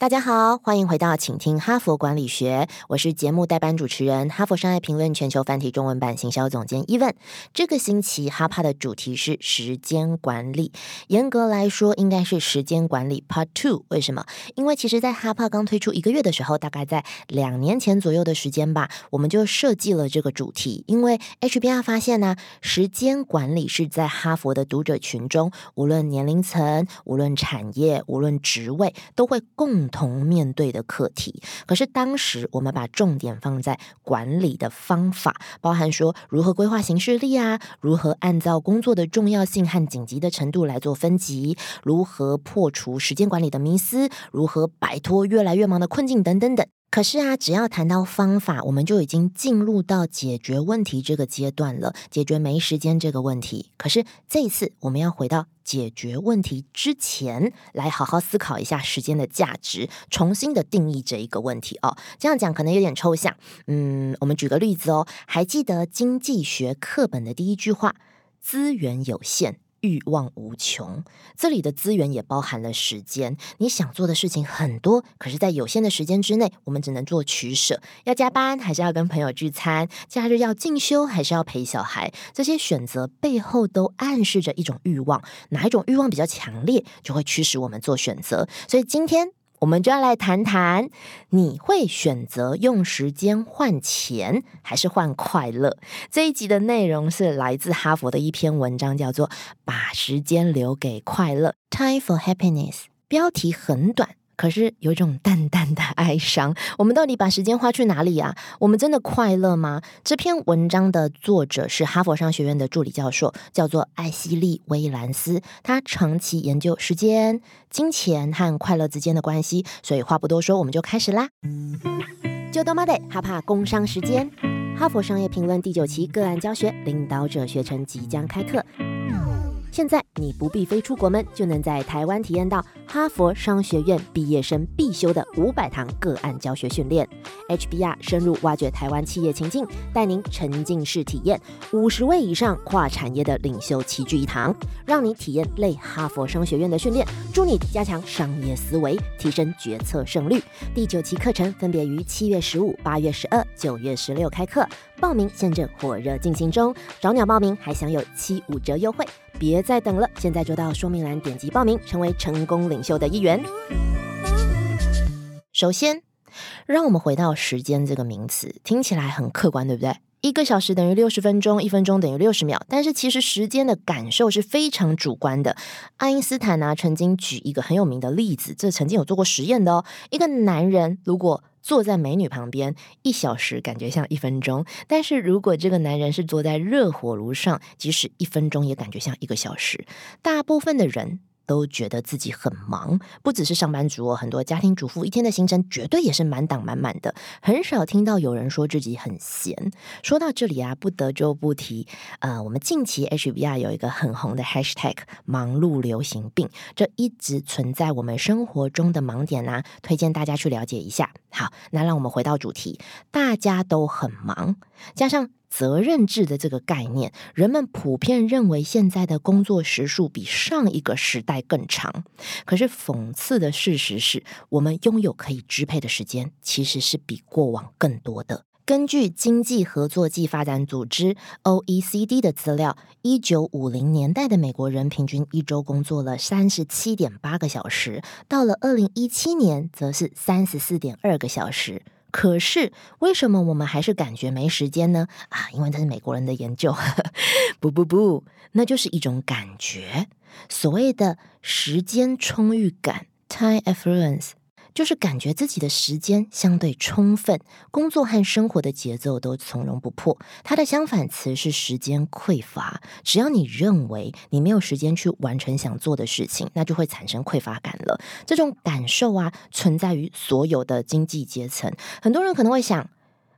大家好，欢迎回到请听哈佛管理学，我是节目代班主持人、哈佛商业评论全球繁体中文版行销总监伊问。这个星期哈帕的主题是时间管理，严格来说应该是时间管理 Part Two。为什么？因为其实，在哈帕刚推出一个月的时候，大概在两年前左右的时间吧，我们就设计了这个主题。因为 HBR 发现呢，时间管理是在哈佛的读者群中，无论年龄层、无论产业、无论职位，都会共同面对的课题，可是当时我们把重点放在管理的方法，包含说如何规划行事力啊，如何按照工作的重要性和紧急的程度来做分级，如何破除时间管理的迷思，如何摆脱越来越忙的困境等等等。可是啊，只要谈到方法，我们就已经进入到解决问题这个阶段了，解决没时间这个问题。可是这一次，我们要回到解决问题之前，来好好思考一下时间的价值，重新的定义这一个问题哦。这样讲可能有点抽象，嗯，我们举个例子哦，还记得经济学课本的第一句话：资源有限。欲望无穷，这里的资源也包含了时间。你想做的事情很多，可是，在有限的时间之内，我们只能做取舍：要加班，还是要跟朋友聚餐；假日要进修，还是要陪小孩？这些选择背后都暗示着一种欲望，哪一种欲望比较强烈，就会驱使我们做选择。所以今天。我们就要来谈谈，你会选择用时间换钱，还是换快乐？这一集的内容是来自哈佛的一篇文章，叫做《把时间留给快乐》（Time for Happiness）。标题很短。可是有一种淡淡的哀伤。我们到底把时间花去哪里啊？我们真的快乐吗？这篇文章的作者是哈佛商学院的助理教授，叫做艾希利·威兰斯。他长期研究时间、金钱和快乐之间的关系。所以话不多说，我们就开始啦。就到 Monday，哈帕工商时间。哈佛商业评论第九期个案教学领导者学程即将开课。现在你不必飞出国门，就能在台湾体验到哈佛商学院毕业生必修的五百堂个案教学训练。HBR 深入挖掘台湾企业情境，带您沉浸式体验五十位以上跨产业的领袖齐聚一堂，让你体验类哈佛商学院的训练，助你加强商业思维，提升决策胜率。第九期课程分别于七月十五、八月十二、九月十六开课，报名现正火热进行中，早鸟报名还享有七五折优惠。别再等了，现在就到说明栏点击报名，成为成功领领袖的一员。首先，让我们回到时间这个名词，听起来很客观，对不对？一个小时等于六十分钟，一分钟等于六十秒。但是其实时间的感受是非常主观的。爱因斯坦呢，曾经举一个很有名的例子，这曾经有做过实验的哦。一个男人如果坐在美女旁边，一小时感觉像一分钟；但是如果这个男人是坐在热火炉上，即使一分钟也感觉像一个小时。大部分的人。都觉得自己很忙，不只是上班族哦，很多家庭主妇一天的行程绝对也是满档满满的，很少听到有人说自己很闲。说到这里啊，不得就不提，呃，我们近期 HBR 有一个很红的 Hashtag“ 忙碌流行病”，这一直存在我们生活中的盲点啊，推荐大家去了解一下。好，那让我们回到主题，大家都很忙，加上。责任制的这个概念，人们普遍认为现在的工作时数比上一个时代更长。可是讽刺的事实是，我们拥有可以支配的时间其实是比过往更多的。根据经济合作暨发展组织 （OECD） 的资料，一九五零年代的美国人平均一周工作了三十七点八个小时，到了二零一七年，则是三十四点二个小时。可是，为什么我们还是感觉没时间呢？啊，因为这是美国人的研究。不不不，那就是一种感觉，所谓的时间充裕感 （time affluence）。就是感觉自己的时间相对充分，工作和生活的节奏都从容不迫。它的相反词是时间匮乏。只要你认为你没有时间去完成想做的事情，那就会产生匮乏感了。这种感受啊，存在于所有的经济阶层。很多人可能会想。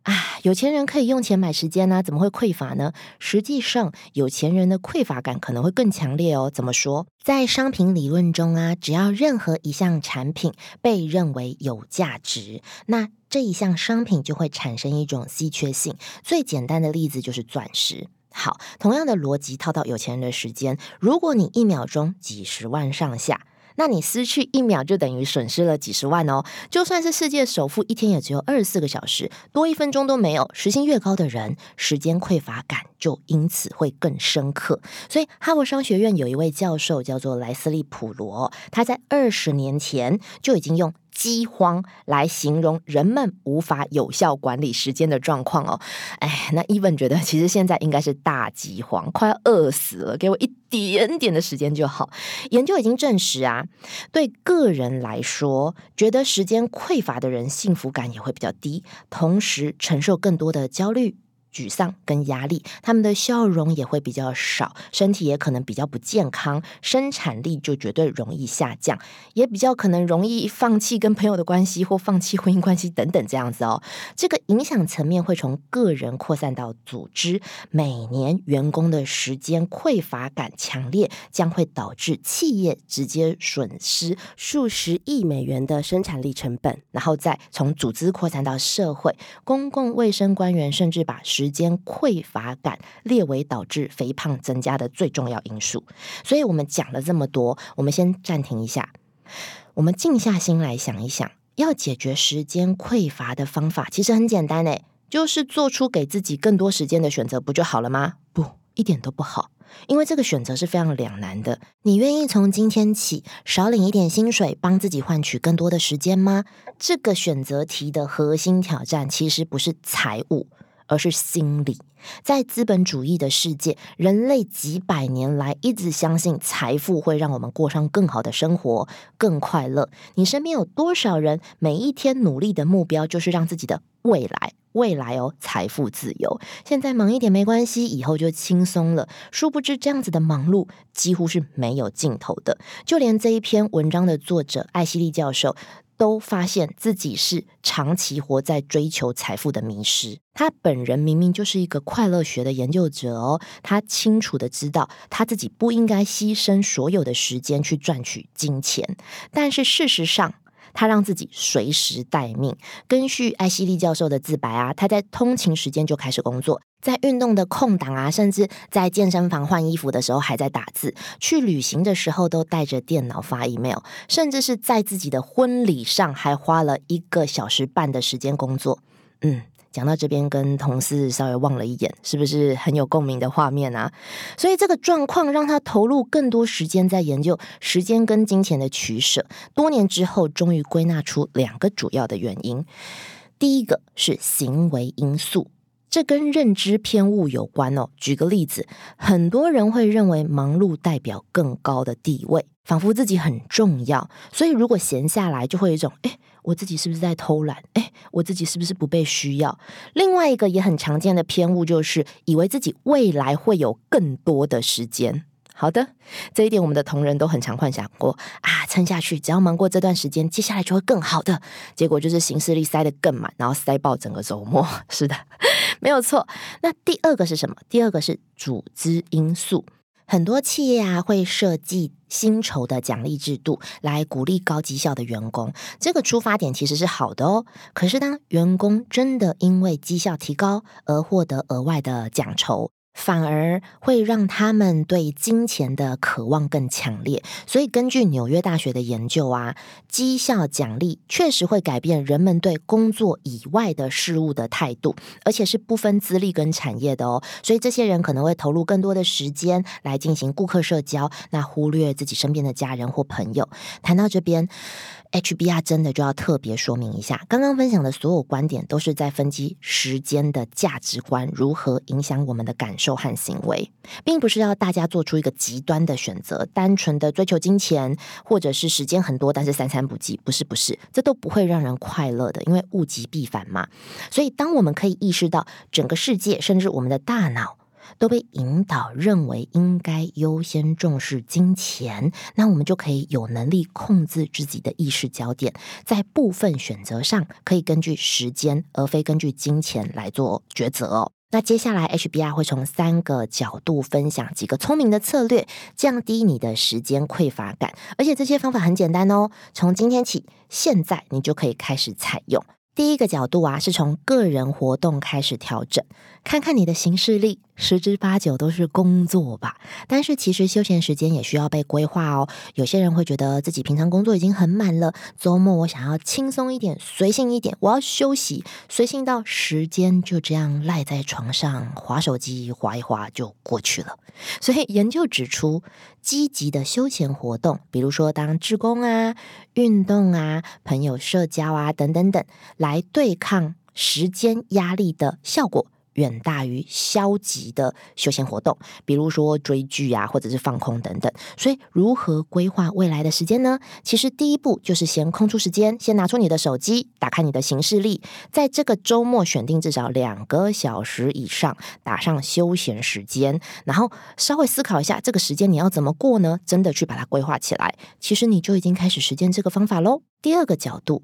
啊，有钱人可以用钱买时间呢，怎么会匮乏呢？实际上，有钱人的匮乏感可能会更强烈哦。怎么说？在商品理论中啊，只要任何一项产品被认为有价值，那这一项商品就会产生一种稀缺性。最简单的例子就是钻石。好，同样的逻辑套到有钱人的时间，如果你一秒钟几十万上下。那你失去一秒就等于损失了几十万哦。就算是世界首富，一天也只有二十四个小时，多一分钟都没有。时薪越高的人，时间匮乏感就因此会更深刻。所以，哈佛商学院有一位教授叫做莱斯利普罗，他在二十年前就已经用。饥荒来形容人们无法有效管理时间的状况哦，哎，那伊文觉得其实现在应该是大饥荒，快要饿死了，给我一点点的时间就好。研究已经证实啊，对个人来说，觉得时间匮乏的人幸福感也会比较低，同时承受更多的焦虑。沮丧跟压力，他们的笑容也会比较少，身体也可能比较不健康，生产力就绝对容易下降，也比较可能容易放弃跟朋友的关系或放弃婚姻关系等等这样子哦。这个影响层面会从个人扩散到组织，每年员工的时间匮乏感强烈，将会导致企业直接损失数十亿美元的生产力成本，然后再从组织扩散到社会，公共卫生官员甚至把时时间匮乏感列为导致肥胖增加的最重要因素，所以我们讲了这么多，我们先暂停一下，我们静下心来想一想，要解决时间匮乏的方法其实很简单诶，就是做出给自己更多时间的选择，不就好了吗？不，一点都不好，因为这个选择是非常两难的。你愿意从今天起少领一点薪水，帮自己换取更多的时间吗？这个选择题的核心挑战其实不是财务。而是心理，在资本主义的世界，人类几百年来一直相信财富会让我们过上更好的生活，更快乐。你身边有多少人每一天努力的目标就是让自己的未来，未来哦，财富自由。现在忙一点没关系，以后就轻松了。殊不知，这样子的忙碌几乎是没有尽头的。就连这一篇文章的作者艾希利教授。都发现自己是长期活在追求财富的迷失。他本人明明就是一个快乐学的研究者哦，他清楚的知道他自己不应该牺牲所有的时间去赚取金钱，但是事实上。他让自己随时待命。根据艾希利教授的自白啊，他在通勤时间就开始工作，在运动的空档啊，甚至在健身房换衣服的时候还在打字，去旅行的时候都带着电脑发 email，甚至是在自己的婚礼上还花了一个小时半的时间工作。嗯。讲到这边，跟同事稍微望了一眼，是不是很有共鸣的画面啊？所以这个状况让他投入更多时间在研究时间跟金钱的取舍。多年之后，终于归纳出两个主要的原因。第一个是行为因素，这跟认知偏误有关哦。举个例子，很多人会认为忙碌代表更高的地位，仿佛自己很重要，所以如果闲下来，就会有一种哎。我自己是不是在偷懒？哎，我自己是不是不被需要？另外一个也很常见的偏误就是，以为自己未来会有更多的时间。好的，这一点我们的同仁都很常幻想过啊，撑下去，只要忙过这段时间，接下来就会更好的。结果就是行事历塞得更满，然后塞爆整个周末。是的，没有错。那第二个是什么？第二个是组织因素。很多企业啊会设计薪酬的奖励制度来鼓励高绩效的员工，这个出发点其实是好的哦。可是当员工真的因为绩效提高而获得额外的奖酬，反而会让他们对金钱的渴望更强烈，所以根据纽约大学的研究啊，绩效奖励确实会改变人们对工作以外的事物的态度，而且是不分资历跟产业的哦。所以这些人可能会投入更多的时间来进行顾客社交，那忽略自己身边的家人或朋友。谈到这边。HBR 真的就要特别说明一下，刚刚分享的所有观点都是在分析时间的价值观如何影响我们的感受和行为，并不是要大家做出一个极端的选择，单纯的追求金钱，或者是时间很多但是三餐不济，不是不是，这都不会让人快乐的，因为物极必反嘛。所以，当我们可以意识到整个世界，甚至我们的大脑。都被引导认为应该优先重视金钱，那我们就可以有能力控制自己的意识焦点，在部分选择上可以根据时间而非根据金钱来做抉择哦。那接下来 HBR 会从三个角度分享几个聪明的策略，降低你的时间匮乏感，而且这些方法很简单哦，从今天起，现在你就可以开始采用。第一个角度啊，是从个人活动开始调整，看看你的行事历，十之八九都是工作吧。但是其实休闲时间也需要被规划哦。有些人会觉得自己平常工作已经很满了，周末我想要轻松一点、随性一点，我要休息，随性到时间就这样赖在床上划手机，划一划就过去了。所以研究指出。积极的休闲活动，比如说当志工啊、运动啊、朋友社交啊等等等，来对抗时间压力的效果。远大于消极的休闲活动，比如说追剧啊，或者是放空等等。所以，如何规划未来的时间呢？其实第一步就是先空出时间，先拿出你的手机，打开你的行事历，在这个周末选定至少两个小时以上，打上休闲时间，然后稍微思考一下这个时间你要怎么过呢？真的去把它规划起来，其实你就已经开始实践这个方法喽。第二个角度，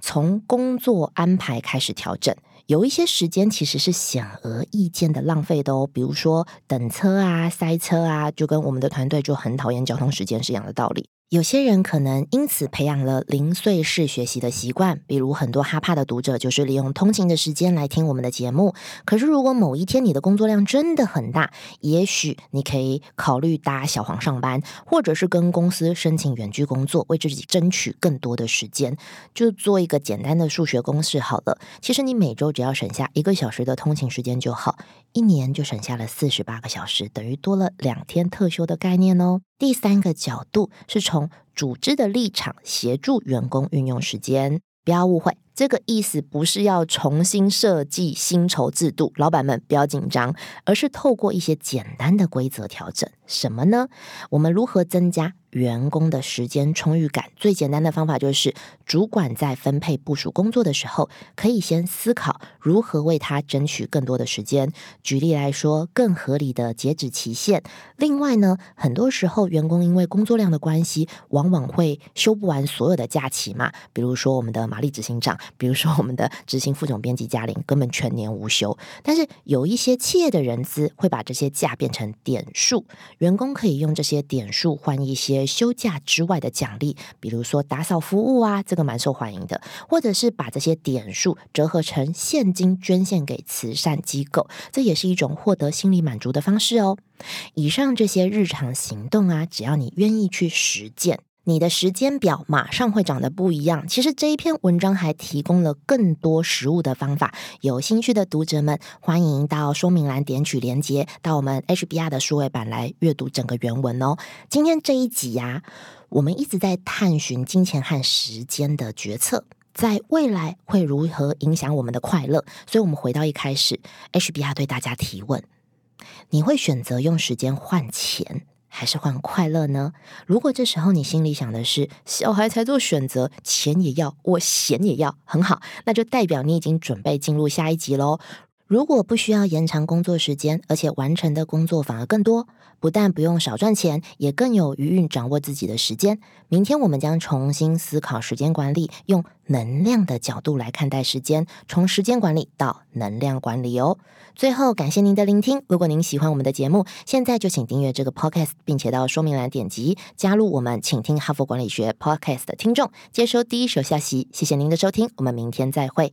从工作安排开始调整。有一些时间其实是显而易见的浪费的哦，比如说等车啊、塞车啊，就跟我们的团队就很讨厌交通时间是一样的道理。有些人可能因此培养了零碎式学习的习惯，比如很多哈帕的读者就是利用通勤的时间来听我们的节目。可是如果某一天你的工作量真的很大，也许你可以考虑搭小黄上班，或者是跟公司申请远距工作，为自己争取更多的时间。就做一个简单的数学公式好了，其实你每周只要省下一个小时的通勤时间就好，一年就省下了四十八个小时，等于多了两天特休的概念哦。第三个角度是从组织的立场协助员工运用时间，不要误会。这个意思不是要重新设计薪酬制度，老板们不要紧张，而是透过一些简单的规则调整。什么呢？我们如何增加员工的时间充裕感？最简单的方法就是，主管在分配部署工作的时候，可以先思考如何为他争取更多的时间。举例来说，更合理的截止期限。另外呢，很多时候员工因为工作量的关系，往往会休不完所有的假期嘛。比如说我们的玛丽执行长。比如说，我们的执行副总编辑嘉玲根本全年无休，但是有一些企业的人资会把这些假变成点数，员工可以用这些点数换一些休假之外的奖励，比如说打扫服务啊，这个蛮受欢迎的，或者是把这些点数折合成现金捐献给慈善机构，这也是一种获得心理满足的方式哦。以上这些日常行动啊，只要你愿意去实践。你的时间表马上会长得不一样。其实这一篇文章还提供了更多实物的方法，有兴趣的读者们欢迎到说明栏点取连接，到我们 HBR 的数位版来阅读整个原文哦。今天这一集呀，我们一直在探寻金钱和时间的决策，在未来会如何影响我们的快乐。所以，我们回到一开始，HBR 对大家提问：你会选择用时间换钱？还是换快乐呢？如果这时候你心里想的是小孩才做选择，钱也要，我闲也要，很好，那就代表你已经准备进入下一集喽。如果不需要延长工作时间，而且完成的工作反而更多。不但不用少赚钱，也更有余韵掌握自己的时间。明天我们将重新思考时间管理，用能量的角度来看待时间，从时间管理到能量管理哦。最后，感谢您的聆听。如果您喜欢我们的节目，现在就请订阅这个 podcast，并且到说明栏点击加入我们，请听哈佛管理学 podcast 的听众，接收第一手消息。谢谢您的收听，我们明天再会。